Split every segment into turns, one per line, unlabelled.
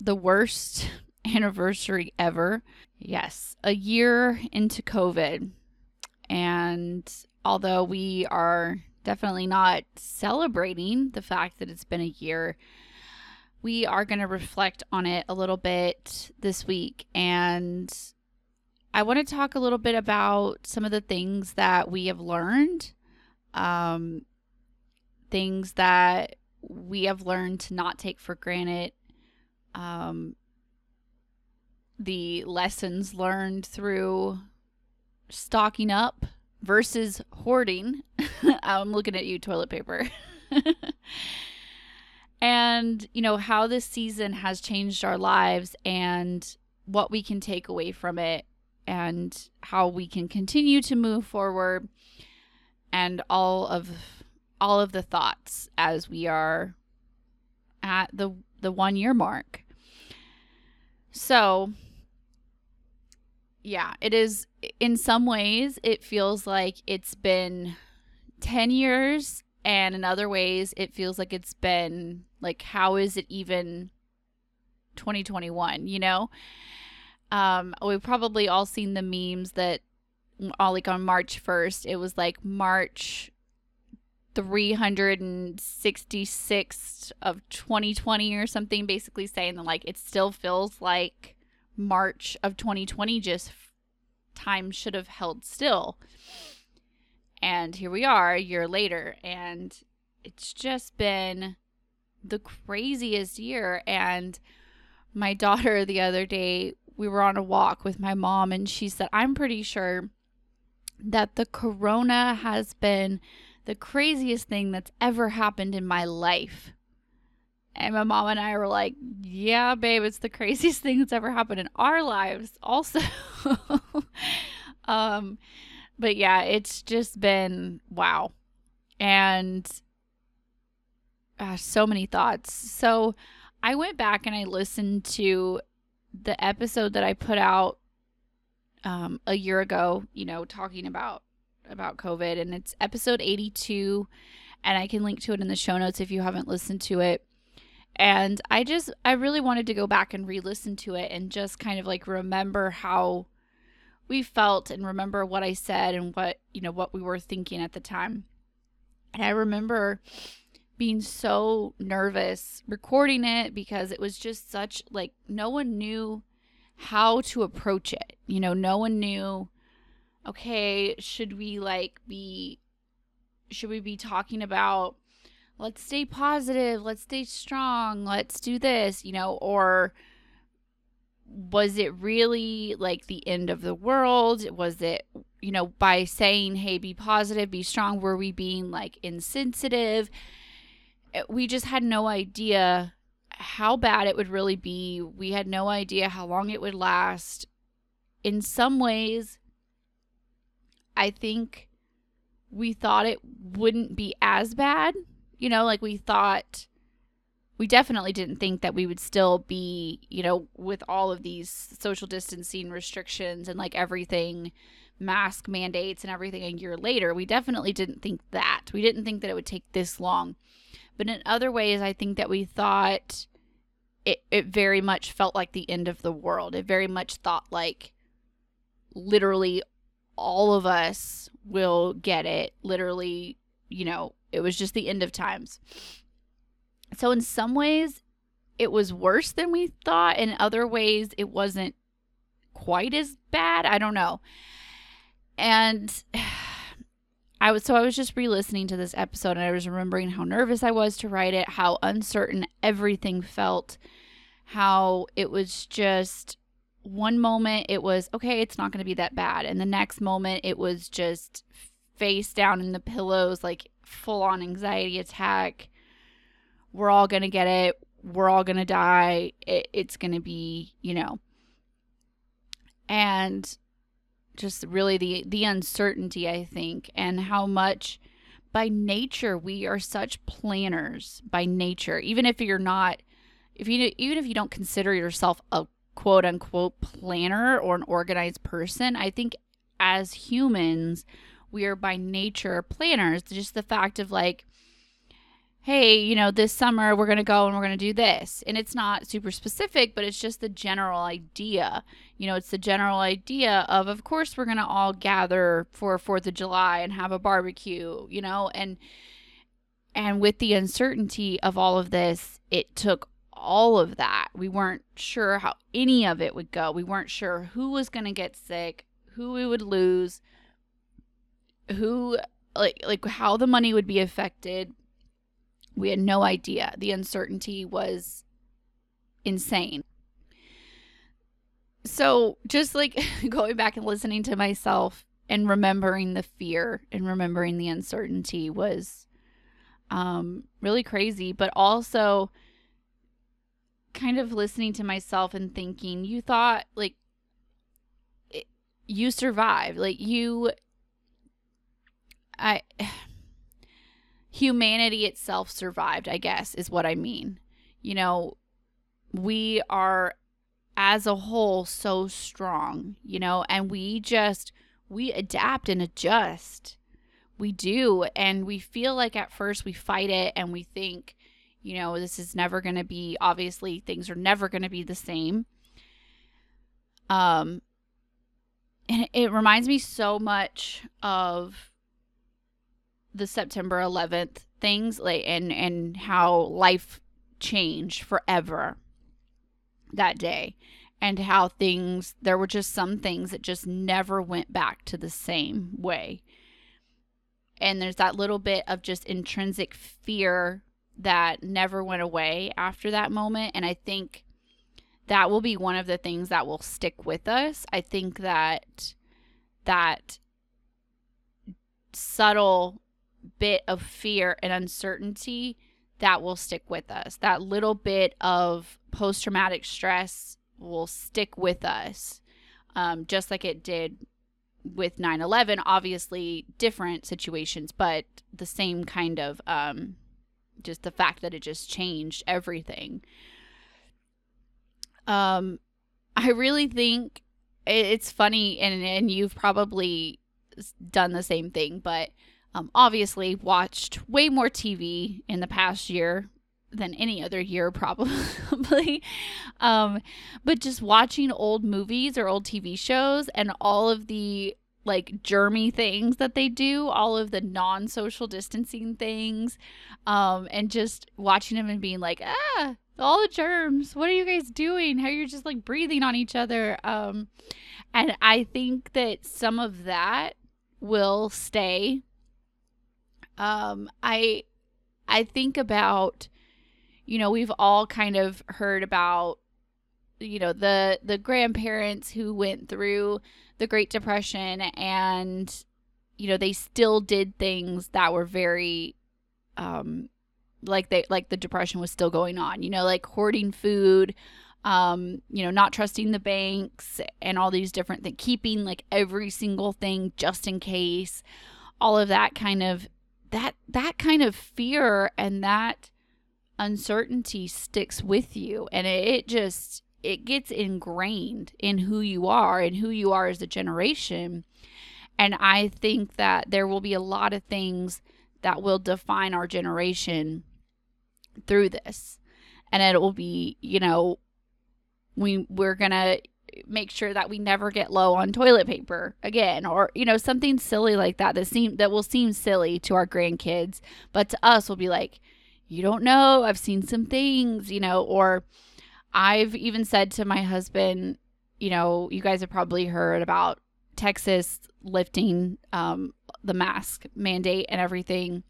the worst anniversary ever. Yes, a year into COVID. And although we are definitely not celebrating the fact that it's been a year, we are going to reflect on it a little bit this week. And I want to talk a little bit about some of the things that we have learned, um, things that we have learned to not take for granted, um, the lessons learned through stocking up versus hoarding. I'm looking at you, toilet paper. and, you know, how this season has changed our lives and what we can take away from it and how we can continue to move forward and all of all of the thoughts as we are at the the 1 year mark. So, yeah, it is in some ways it feels like it's been 10 years and in other ways it feels like it's been like how is it even 2021, you know? Um we've probably all seen the memes that all like on March 1st, it was like March 366 of 2020 or something basically saying that like it still feels like March of 2020 just time should have held still. And here we are a year later and it's just been the craziest year and my daughter the other day we were on a walk with my mom and she said I'm pretty sure that the corona has been the craziest thing that's ever happened in my life. And my mom and I were like, yeah, babe, it's the craziest thing that's ever happened in our lives, also. um, but yeah, it's just been wow. And uh, so many thoughts. So I went back and I listened to the episode that I put out um, a year ago, you know, talking about about COVID, and it's episode 82, and I can link to it in the show notes if you haven't listened to it. And I just, I really wanted to go back and re listen to it and just kind of like remember how we felt and remember what I said and what, you know, what we were thinking at the time. And I remember being so nervous recording it because it was just such like no one knew how to approach it. You know, no one knew okay, should we like be should we be talking about let's stay positive, let's stay strong, let's do this, you know, or was it really like the end of the world? Was it, you know, by saying, hey, be positive, be strong, were we being like insensitive? Eh, we just had no idea how bad it would really be. We had no idea how long it would last. In some ways, I think we thought it wouldn't be as bad. You know, like we thought we definitely didn't think that we would still be, you know, with all of these social distancing restrictions and like everything, mask mandates and everything a year later. We definitely didn't think that. We didn't think that it would take this long. But in other ways, I think that we thought it, it very much felt like the end of the world. It very much thought like literally all of us will get it. Literally, you know, it was just the end of times. So, in some ways, it was worse than we thought. In other ways, it wasn't quite as bad. I don't know. And I was so I was just re-listening to this episode and I was remembering how nervous I was to write it, how uncertain everything felt, how it was just one moment it was okay it's not going to be that bad. And the next moment it was just face down in the pillows like full on anxiety attack. We're all going to get it. We're all going to die. It, it's going to be, you know, and just really the the uncertainty I think and how much by nature we are such planners by nature. Even if you're not if you even if you don't consider yourself a quote unquote planner or an organized person I think as humans we are by nature planners just the fact of like hey, you know, this summer we're going to go and we're going to do this. And it's not super specific, but it's just the general idea. You know, it's the general idea of, of course, we're going to all gather for 4th of July and have a barbecue, you know, and, and with the uncertainty of all of this, it took all of that. We weren't sure how any of it would go. We weren't sure who was going to get sick, who we would lose, who like like how the money would be affected we had no idea. The uncertainty was insane. So, just like going back and listening to myself and remembering the fear and remembering the uncertainty was um, really crazy, but also kind of listening to myself and thinking, you thought like it, you survived, like you, I humanity itself survived, I guess, is what I mean. You know, we are as a whole so strong, you know, and we just we adapt and adjust. We do and we feel like at first we fight it and we think, you know, this is never going to be obviously things are never going to be the same. Um and it reminds me so much of the September 11th things like and and how life changed forever that day and how things there were just some things that just never went back to the same way. And there's that little bit of just intrinsic fear that never went away after that moment and I think that will be one of the things that will stick with us. I think that that subtle bit of fear and uncertainty that will stick with us. That little bit of post traumatic stress will stick with us, um, just like it did with 9 11. Obviously, different situations, but the same kind of um, just the fact that it just changed everything. Um, I really think it's funny, and, and you've probably done the same thing, but um, obviously, watched way more TV in the past year than any other year, probably. um, but just watching old movies or old TV shows and all of the like germy things that they do, all of the non social distancing things, um, and just watching them and being like, ah, all the germs. What are you guys doing? How you're just like breathing on each other. Um, and I think that some of that will stay um, I I think about you know we've all kind of heard about you know the the grandparents who went through the Great Depression and you know they still did things that were very um like they like the depression was still going on you know like hoarding food um you know not trusting the banks and all these different things keeping like every single thing just in case all of that kind of that that kind of fear and that uncertainty sticks with you. And it, it just it gets ingrained in who you are and who you are as a generation. And i think that there will be a lot of things that will define our generation through this. And it will be you know we we're gonna make sure that we never get low on toilet paper again or you know something silly like that that seem that will seem silly to our grandkids but to us will be like you don't know i've seen some things you know or i've even said to my husband you know you guys have probably heard about texas lifting um, the mask mandate and everything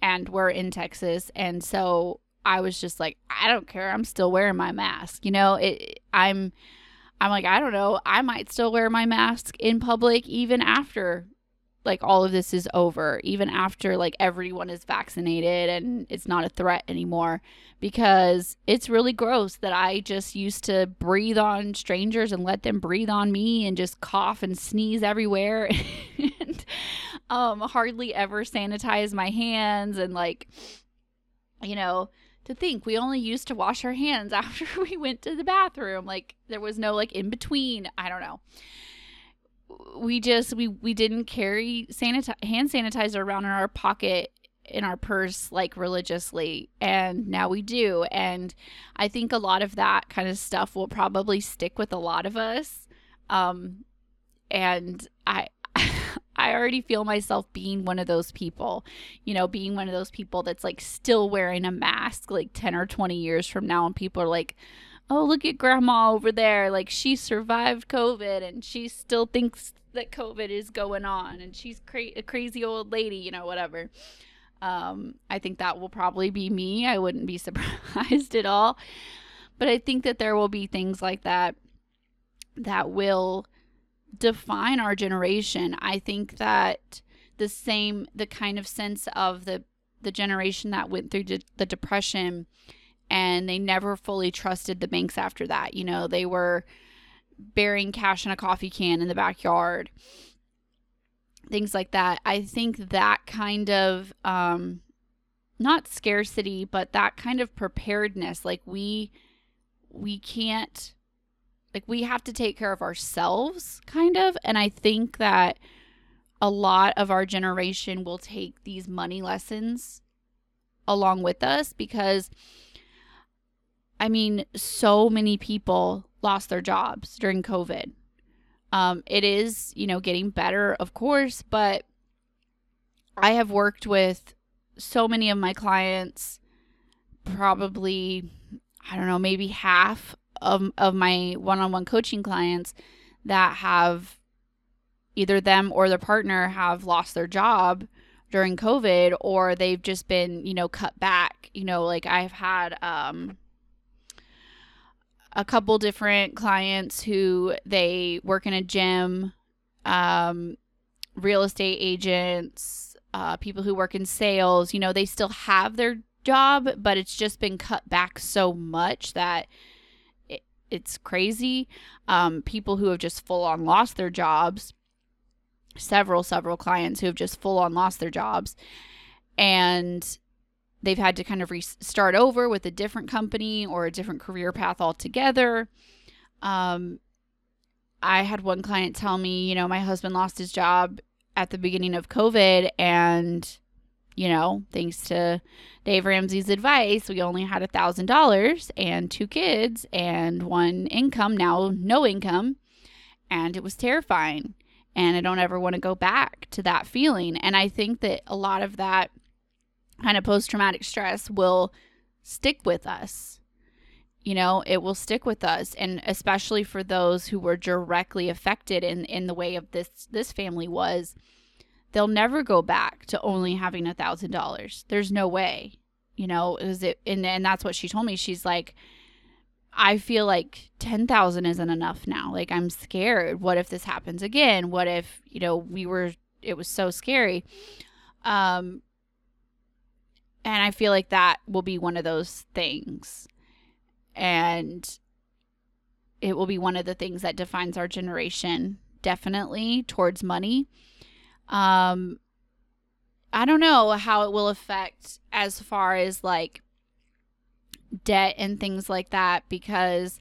and we're in texas. And so i was just like i don't care. I'm still wearing my mask. You know it i'm I'm like, I don't know. I might still wear my mask in public even after like all of this is over even after like everyone is vaccinated and it's not a threat anymore because it's really gross that I just used to breathe on strangers and let them breathe on me and just cough and sneeze everywhere. And um hardly ever sanitize my hands and like you know to think we only used to wash our hands after we went to the bathroom. Like there was no like in between. I don't know we just we we didn't carry sanitize hand sanitizer around in our pocket in our purse like religiously and now we do and i think a lot of that kind of stuff will probably stick with a lot of us um and i I already feel myself being one of those people, you know, being one of those people that's like still wearing a mask like 10 or 20 years from now. And people are like, oh, look at grandma over there. Like she survived COVID and she still thinks that COVID is going on and she's cra- a crazy old lady, you know, whatever. Um, I think that will probably be me. I wouldn't be surprised at all. But I think that there will be things like that that will define our generation. I think that the same, the kind of sense of the the generation that went through de- the depression and they never fully trusted the banks after that. You know, they were burying cash in a coffee can in the backyard, things like that. I think that kind of, um, not scarcity, but that kind of preparedness, like we, we can't, like we have to take care of ourselves, kind of. And I think that a lot of our generation will take these money lessons along with us because I mean, so many people lost their jobs during COVID. Um, it is, you know, getting better, of course, but I have worked with so many of my clients, probably, I don't know, maybe half of, of my one on one coaching clients that have either them or their partner have lost their job during COVID or they've just been, you know, cut back. You know, like I've had, um, a couple different clients who they work in a gym, um, real estate agents, uh, people who work in sales. You know, they still have their job, but it's just been cut back so much that it, it's crazy. Um, people who have just full on lost their jobs. Several, several clients who have just full on lost their jobs. And they've had to kind of restart over with a different company or a different career path altogether. Um, I had one client tell me, you know, my husband lost his job at the beginning of COVID, and, you know, thanks to Dave Ramsey's advice, we only had a thousand dollars and two kids and one income, now no income. And it was terrifying. And I don't ever want to go back to that feeling. And I think that a lot of that kind of post traumatic stress will stick with us. You know, it will stick with us and especially for those who were directly affected in in the way of this this family was, they'll never go back to only having a thousand dollars. There's no way. You know, is it and, and that's what she told me. She's like, I feel like 10,000 isn't enough now. Like, I'm scared. What if this happens again? What if, you know, we were, it was so scary. Um, and I feel like that will be one of those things. And it will be one of the things that defines our generation, definitely towards money. Um, I don't know how it will affect as far as like debt and things like that because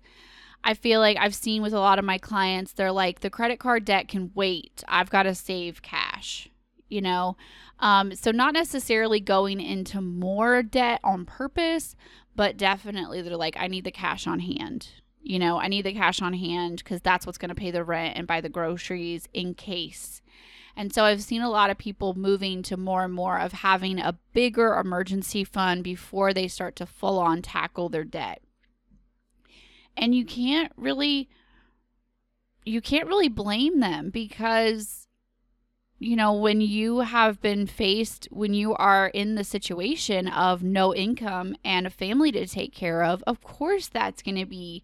I feel like I've seen with a lot of my clients, they're like, the credit card debt can wait. I've got to save cash, you know? Um, so, not necessarily going into more debt on purpose, but definitely they're like, I need the cash on hand. You know, I need the cash on hand because that's what's going to pay the rent and buy the groceries in case. And so I've seen a lot of people moving to more and more of having a bigger emergency fund before they start to full on tackle their debt. And you can't really you can't really blame them because you know, when you have been faced, when you are in the situation of no income and a family to take care of, of course that's going to be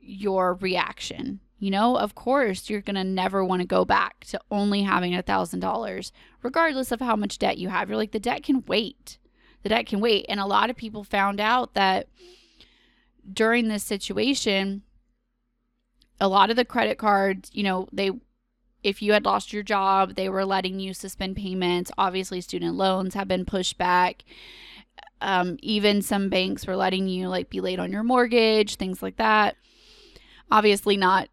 your reaction. You know, of course, you're going to never want to go back to only having a $1,000, regardless of how much debt you have. You're like, the debt can wait. The debt can wait. And a lot of people found out that during this situation, a lot of the credit cards, you know, they, if you had lost your job, they were letting you suspend payments. Obviously, student loans have been pushed back. Um, even some banks were letting you like be late on your mortgage, things like that. Obviously, not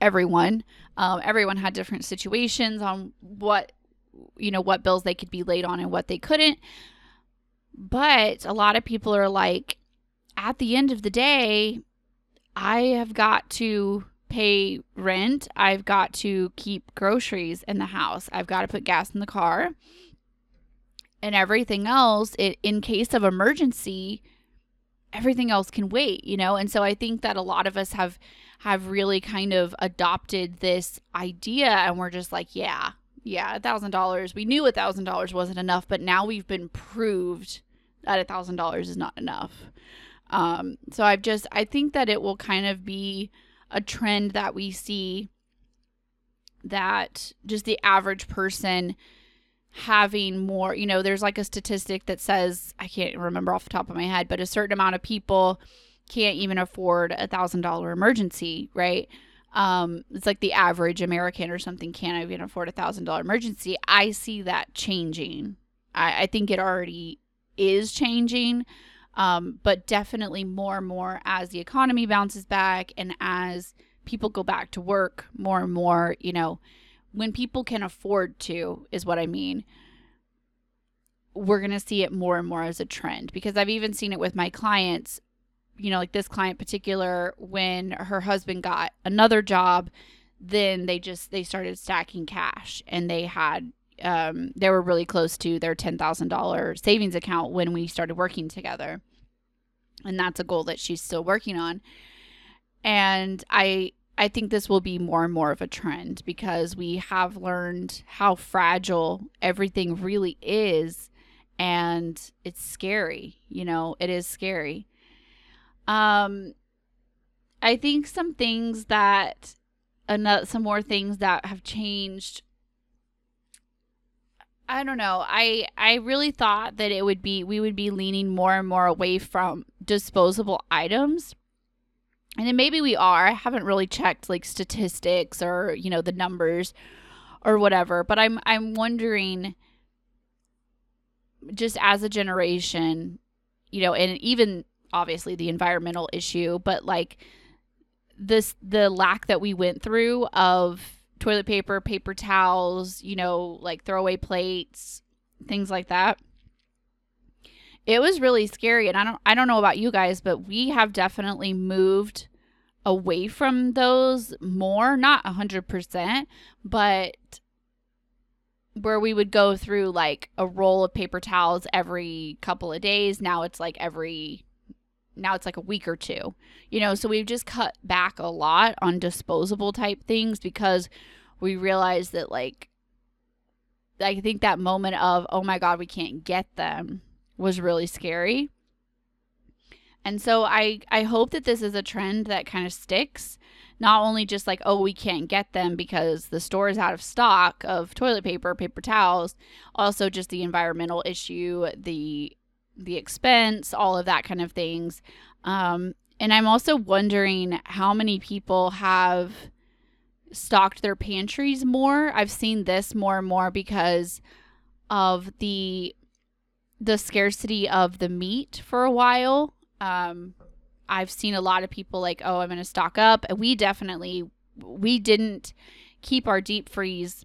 everyone. Um, everyone had different situations on what you know what bills they could be late on and what they couldn't. But a lot of people are like, at the end of the day, I have got to pay rent. I've got to keep groceries in the house. I've got to put gas in the car. And everything else, it, in case of emergency, everything else can wait, you know? And so I think that a lot of us have have really kind of adopted this idea and we're just like, yeah, yeah, a thousand dollars. We knew a thousand dollars wasn't enough, but now we've been proved that a thousand dollars is not enough. Um, so I've just I think that it will kind of be a trend that we see that just the average person having more, you know, there's like a statistic that says I can't remember off the top of my head, but a certain amount of people can't even afford a thousand dollar emergency, right? Um, it's like the average American or something can't even afford a thousand dollar emergency. I see that changing. I, I think it already is changing, um, but definitely more and more as the economy bounces back and as people go back to work more and more, you know, when people can afford to, is what I mean we're going to see it more and more as a trend because I've even seen it with my clients you know, like this client particular, when her husband got another job, then they just they started stacking cash and they had um, they were really close to their ten thousand dollar savings account when we started working together, and that's a goal that she's still working on. And I I think this will be more and more of a trend because we have learned how fragile everything really is, and it's scary. You know, it is scary. Um, I think some things that another some more things that have changed. I don't know. I I really thought that it would be we would be leaning more and more away from disposable items. And then maybe we are. I haven't really checked like statistics or, you know, the numbers or whatever, but I'm I'm wondering just as a generation, you know, and even obviously the environmental issue, but like this the lack that we went through of toilet paper, paper towels, you know, like throwaway plates, things like that. It was really scary and I don't I don't know about you guys, but we have definitely moved away from those more, not 100%, but where we would go through like a roll of paper towels every couple of days, now it's like every now it's like a week or two. You know, so we've just cut back a lot on disposable type things because we realized that like I think that moment of oh my god, we can't get them was really scary. And so I I hope that this is a trend that kind of sticks. Not only just like oh we can't get them because the store is out of stock of toilet paper, paper towels, also just the environmental issue, the the expense, all of that kind of things. Um, and I'm also wondering how many people have stocked their pantries more. I've seen this more and more because of the the scarcity of the meat for a while. Um, I've seen a lot of people like, oh, I'm going to stock up. And we definitely we didn't keep our deep freeze.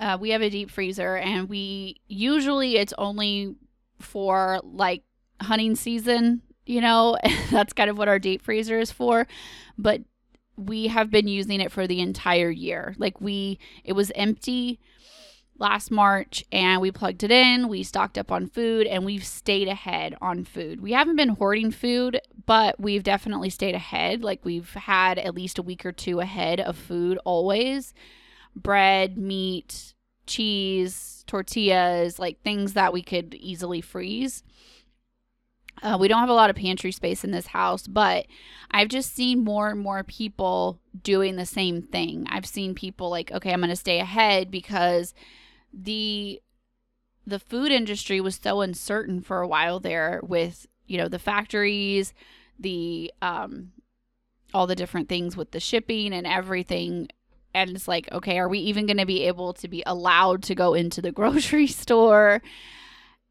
Uh, we have a deep freezer, and we usually it's only for like hunting season, you know, that's kind of what our deep freezer is for. But we have been using it for the entire year. Like we, it was empty last March and we plugged it in. We stocked up on food and we've stayed ahead on food. We haven't been hoarding food, but we've definitely stayed ahead. Like we've had at least a week or two ahead of food always bread, meat, cheese, tortillas, like things that we could easily freeze. Uh, we don't have a lot of pantry space in this house, but I've just seen more and more people doing the same thing. I've seen people like, okay, I'm going to stay ahead because the the food industry was so uncertain for a while there with, you know, the factories, the um all the different things with the shipping and everything and it's like, okay, are we even going to be able to be allowed to go into the grocery store?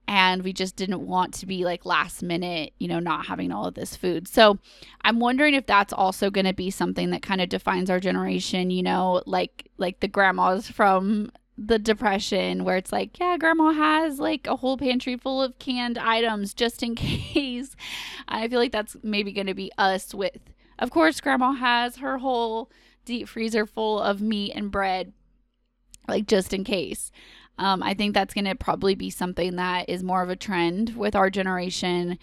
and we just didn't want to be like last minute, you know, not having all of this food. So I'm wondering if that's also going to be something that kind of defines our generation, you know, like like the grandmas from the depression where it's like, yeah, grandma has like a whole pantry full of canned items just in case. I feel like that's maybe going to be us with of course grandma has her whole deep freezer full of meat and bread like just in case. Um, I think that's going to probably be something that is more of a trend with our generation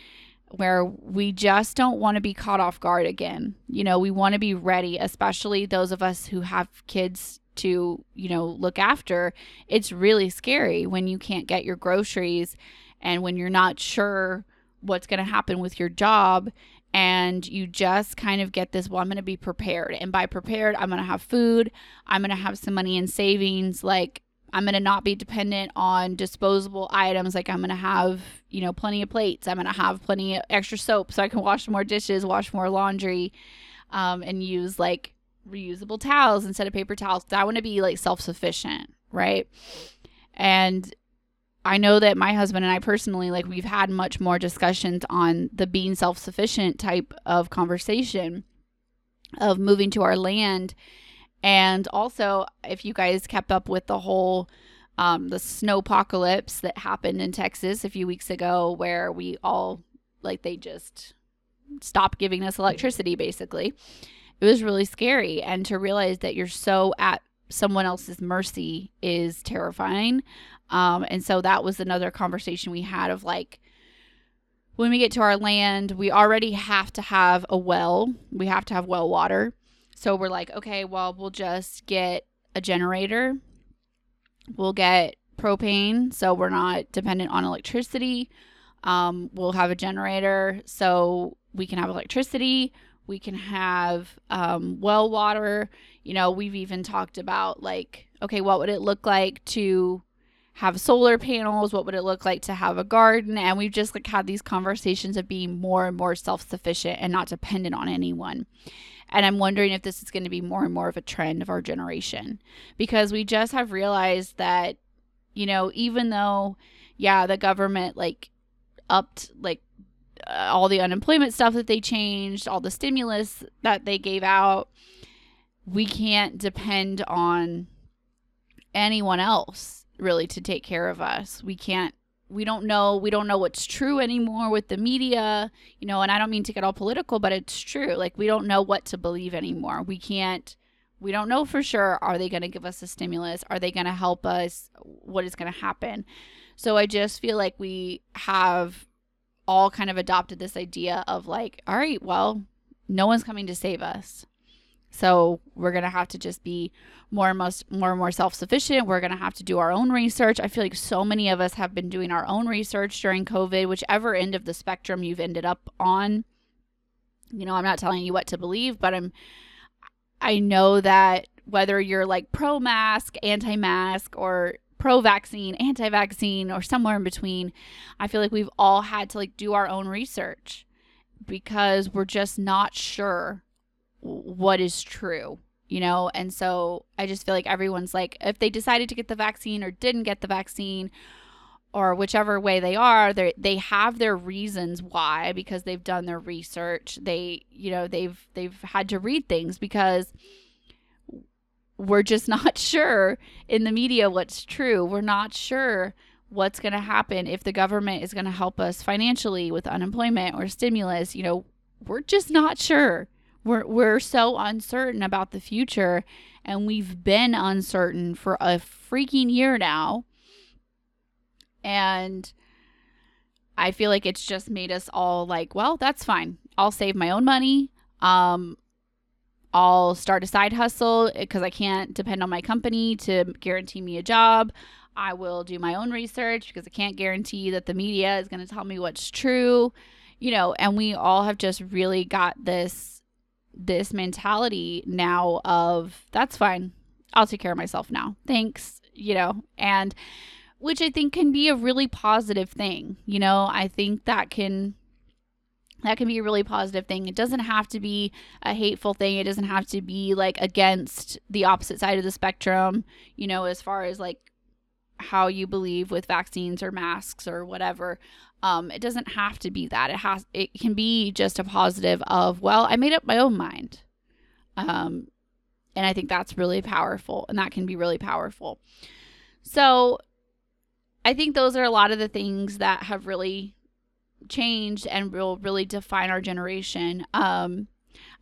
where we just don't want to be caught off guard again. You know, we want to be ready, especially those of us who have kids to, you know, look after. It's really scary when you can't get your groceries and when you're not sure what's going to happen with your job and you just kind of get this well i'm going to be prepared and by prepared i'm going to have food i'm going to have some money in savings like I'm going to not be dependent on disposable items. Like I'm going to have, you know, plenty of plates. I'm going to have plenty of extra soap so I can wash more dishes, wash more laundry, um, and use like reusable towels instead of paper towels. I want to be like self sufficient, right? And I know that my husband and I personally, like, we've had much more discussions on the being self sufficient type of conversation of moving to our land and also, if you guys kept up with the whole um, the snow apocalypse that happened in Texas a few weeks ago, where we all like they just stopped giving us electricity, basically, it was really scary. And to realize that you're so at someone else's mercy is terrifying. Um, and so that was another conversation we had of like, when we get to our land, we already have to have a well. We have to have well water. So we're like, okay, well, we'll just get a generator. We'll get propane, so we're not dependent on electricity. Um, we'll have a generator, so we can have electricity. We can have um, well water. You know, we've even talked about like, okay, what would it look like to have solar panels? What would it look like to have a garden? And we've just like had these conversations of being more and more self sufficient and not dependent on anyone. And I'm wondering if this is going to be more and more of a trend of our generation because we just have realized that, you know, even though, yeah, the government like upped like uh, all the unemployment stuff that they changed, all the stimulus that they gave out, we can't depend on anyone else really to take care of us. We can't we don't know we don't know what's true anymore with the media you know and i don't mean to get all political but it's true. Like we don't know what to believe anymore. We can't we don't know for sure are they going to give us a stimulus? Are they going to help us? What is going to happen? So i just feel like we have all kind of adopted this idea of like all right well no one's coming to save us so we're gonna have to just be more and most more and more self-sufficient. We're gonna have to do our own research. I feel like so many of us have been doing our own research during COVID, whichever end of the spectrum you've ended up on. You know, I'm not telling you what to believe, but I'm I know that whether you're like pro mask, anti mask, or pro vaccine, anti vaccine, or somewhere in between, I feel like we've all had to like do our own research because we're just not sure what is true you know? And so i just feel like everyone's like if they decided to get the vaccine or didn't get the vaccine or whichever way they are they they have their reasons why because they've done their research. They you know they've they've had to read things because we're just not sure in the media what's true. We're not sure what's going to happen. If the government is going to help us financially with unemployment or stimulus you know we're just not sure we're we're so uncertain about the future and we've been uncertain for a freaking year now. And I feel like it's just made us all like, well, that's fine. I'll save my own money. Um I'll start a side hustle because I can't depend on my company to guarantee me a job. I will do my own research because I can't guarantee that the media is going to tell me what's true you know, and we all have just really got this this mentality now of that's fine. I'll take care of myself now. Thanks, you know, and which I think can be a really positive thing. You know, I think that can that can be a really positive thing. It doesn't have to be a hateful thing. It doesn't have to be like against the opposite side of the spectrum, you know, as far as like how you believe with vaccines or masks or whatever. Um, it doesn't have to be that. It has it can be just a positive of, well, I made up my own mind. Um, and I think that's really powerful and that can be really powerful. So I think those are a lot of the things that have really changed and will really define our generation. Um,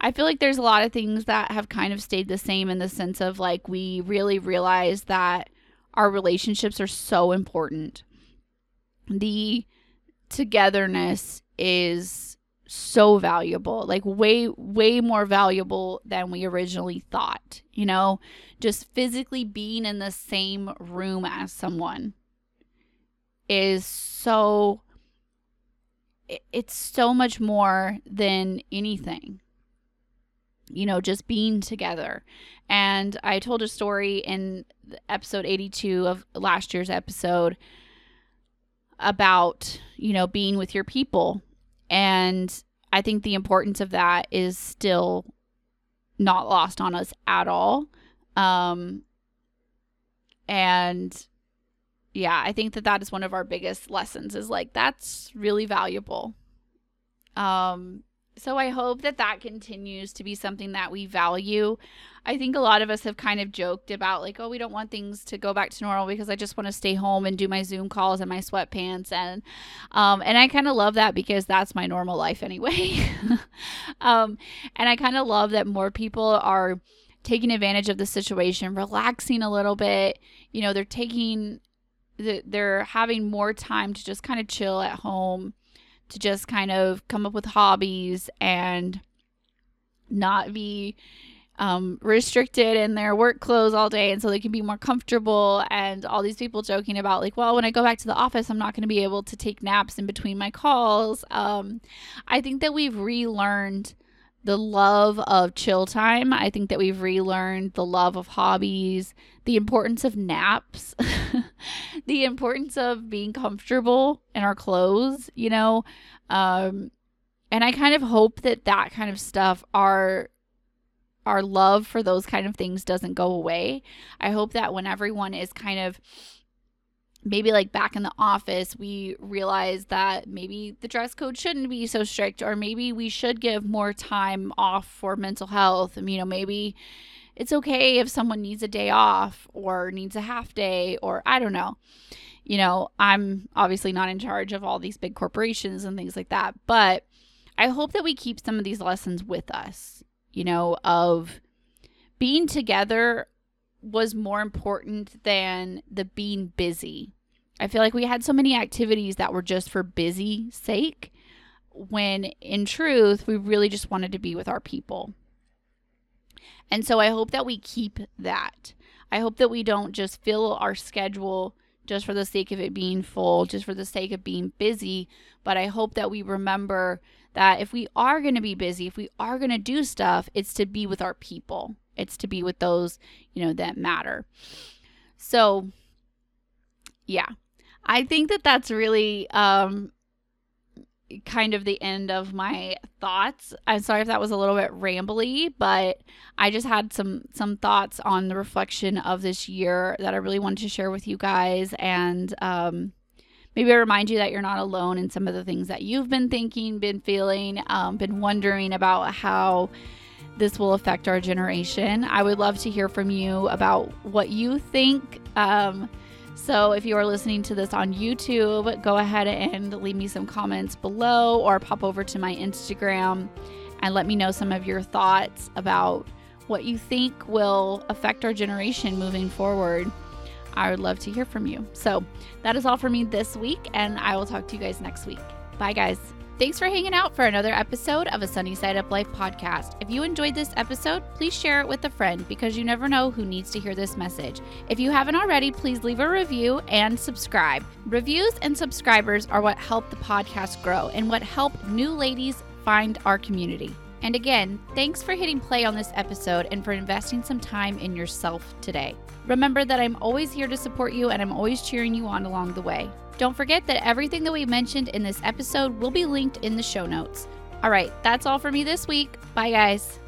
I feel like there's a lot of things that have kind of stayed the same in the sense of like we really realize that our relationships are so important. The togetherness is so valuable, like way, way more valuable than we originally thought. You know, just physically being in the same room as someone is so it's so much more than anything you know just being together and i told a story in episode 82 of last year's episode about you know being with your people and i think the importance of that is still not lost on us at all um and yeah, I think that that is one of our biggest lessons is like that's really valuable. Um so I hope that that continues to be something that we value. I think a lot of us have kind of joked about like, oh, we don't want things to go back to normal because I just want to stay home and do my Zoom calls and my sweatpants and um and I kind of love that because that's my normal life anyway. um and I kind of love that more people are taking advantage of the situation, relaxing a little bit. You know, they're taking the, they're having more time to just kind of chill at home, to just kind of come up with hobbies and not be um, restricted in their work clothes all day and so they can be more comfortable and all these people joking about like well when i go back to the office i'm not going to be able to take naps in between my calls. Um, i think that we've relearned the love of chill time. I think that we've relearned the love of hobbies, the importance of naps, the importance of being comfortable in our clothes, you know. Um, and I kind of hope that that kind of stuff, our our love for those kind of things doesn't go away. I hope that when everyone is kind of maybe like back in the office we realize that maybe the dress code shouldn't be so strict or maybe we should give more time off for mental health and you know maybe it's okay if someone needs a day off or needs a half day or i don't know you know i'm obviously not in charge of all these big corporations and things like that but i hope that we keep some of these lessons with us you know of being together was more important than the being busy. I feel like we had so many activities that were just for busy sake when in truth we really just wanted to be with our people. And so I hope that we keep that. I hope that we don't just fill our schedule just for the sake of it being full, just for the sake of being busy, but I hope that we remember that if we are going to be busy, if we are going to do stuff, it's to be with our people. It's to be with those, you know, that matter. So, yeah. I think that that's really um kind of the end of my thoughts. I'm sorry if that was a little bit rambly, but I just had some some thoughts on the reflection of this year that I really wanted to share with you guys and um maybe I remind you that you're not alone in some of the things that you've been thinking, been feeling, um, been wondering about how this will affect our generation. I would love to hear from you about what you think. Um, so if you are listening to this on YouTube, go ahead and leave me some comments below or pop over to my Instagram and let me know some of your thoughts about what you think will affect our generation moving forward. I would love to hear from you. So that is all for me this week, and I will talk to you guys next week. Bye, guys. Thanks for hanging out for another episode of a Sunny Side Up Life podcast. If you enjoyed this episode, please share it with a friend because you never know who needs to hear this message. If you haven't already, please leave a review and subscribe. Reviews and subscribers are what help the podcast grow and what help new ladies find our community. And again, thanks for hitting play on this episode and for investing some time in yourself today. Remember that I'm always here to support you and I'm always cheering you on along the way. Don't forget that everything that we mentioned in this episode will be linked in the show notes. All right, that's all for me this week. Bye, guys.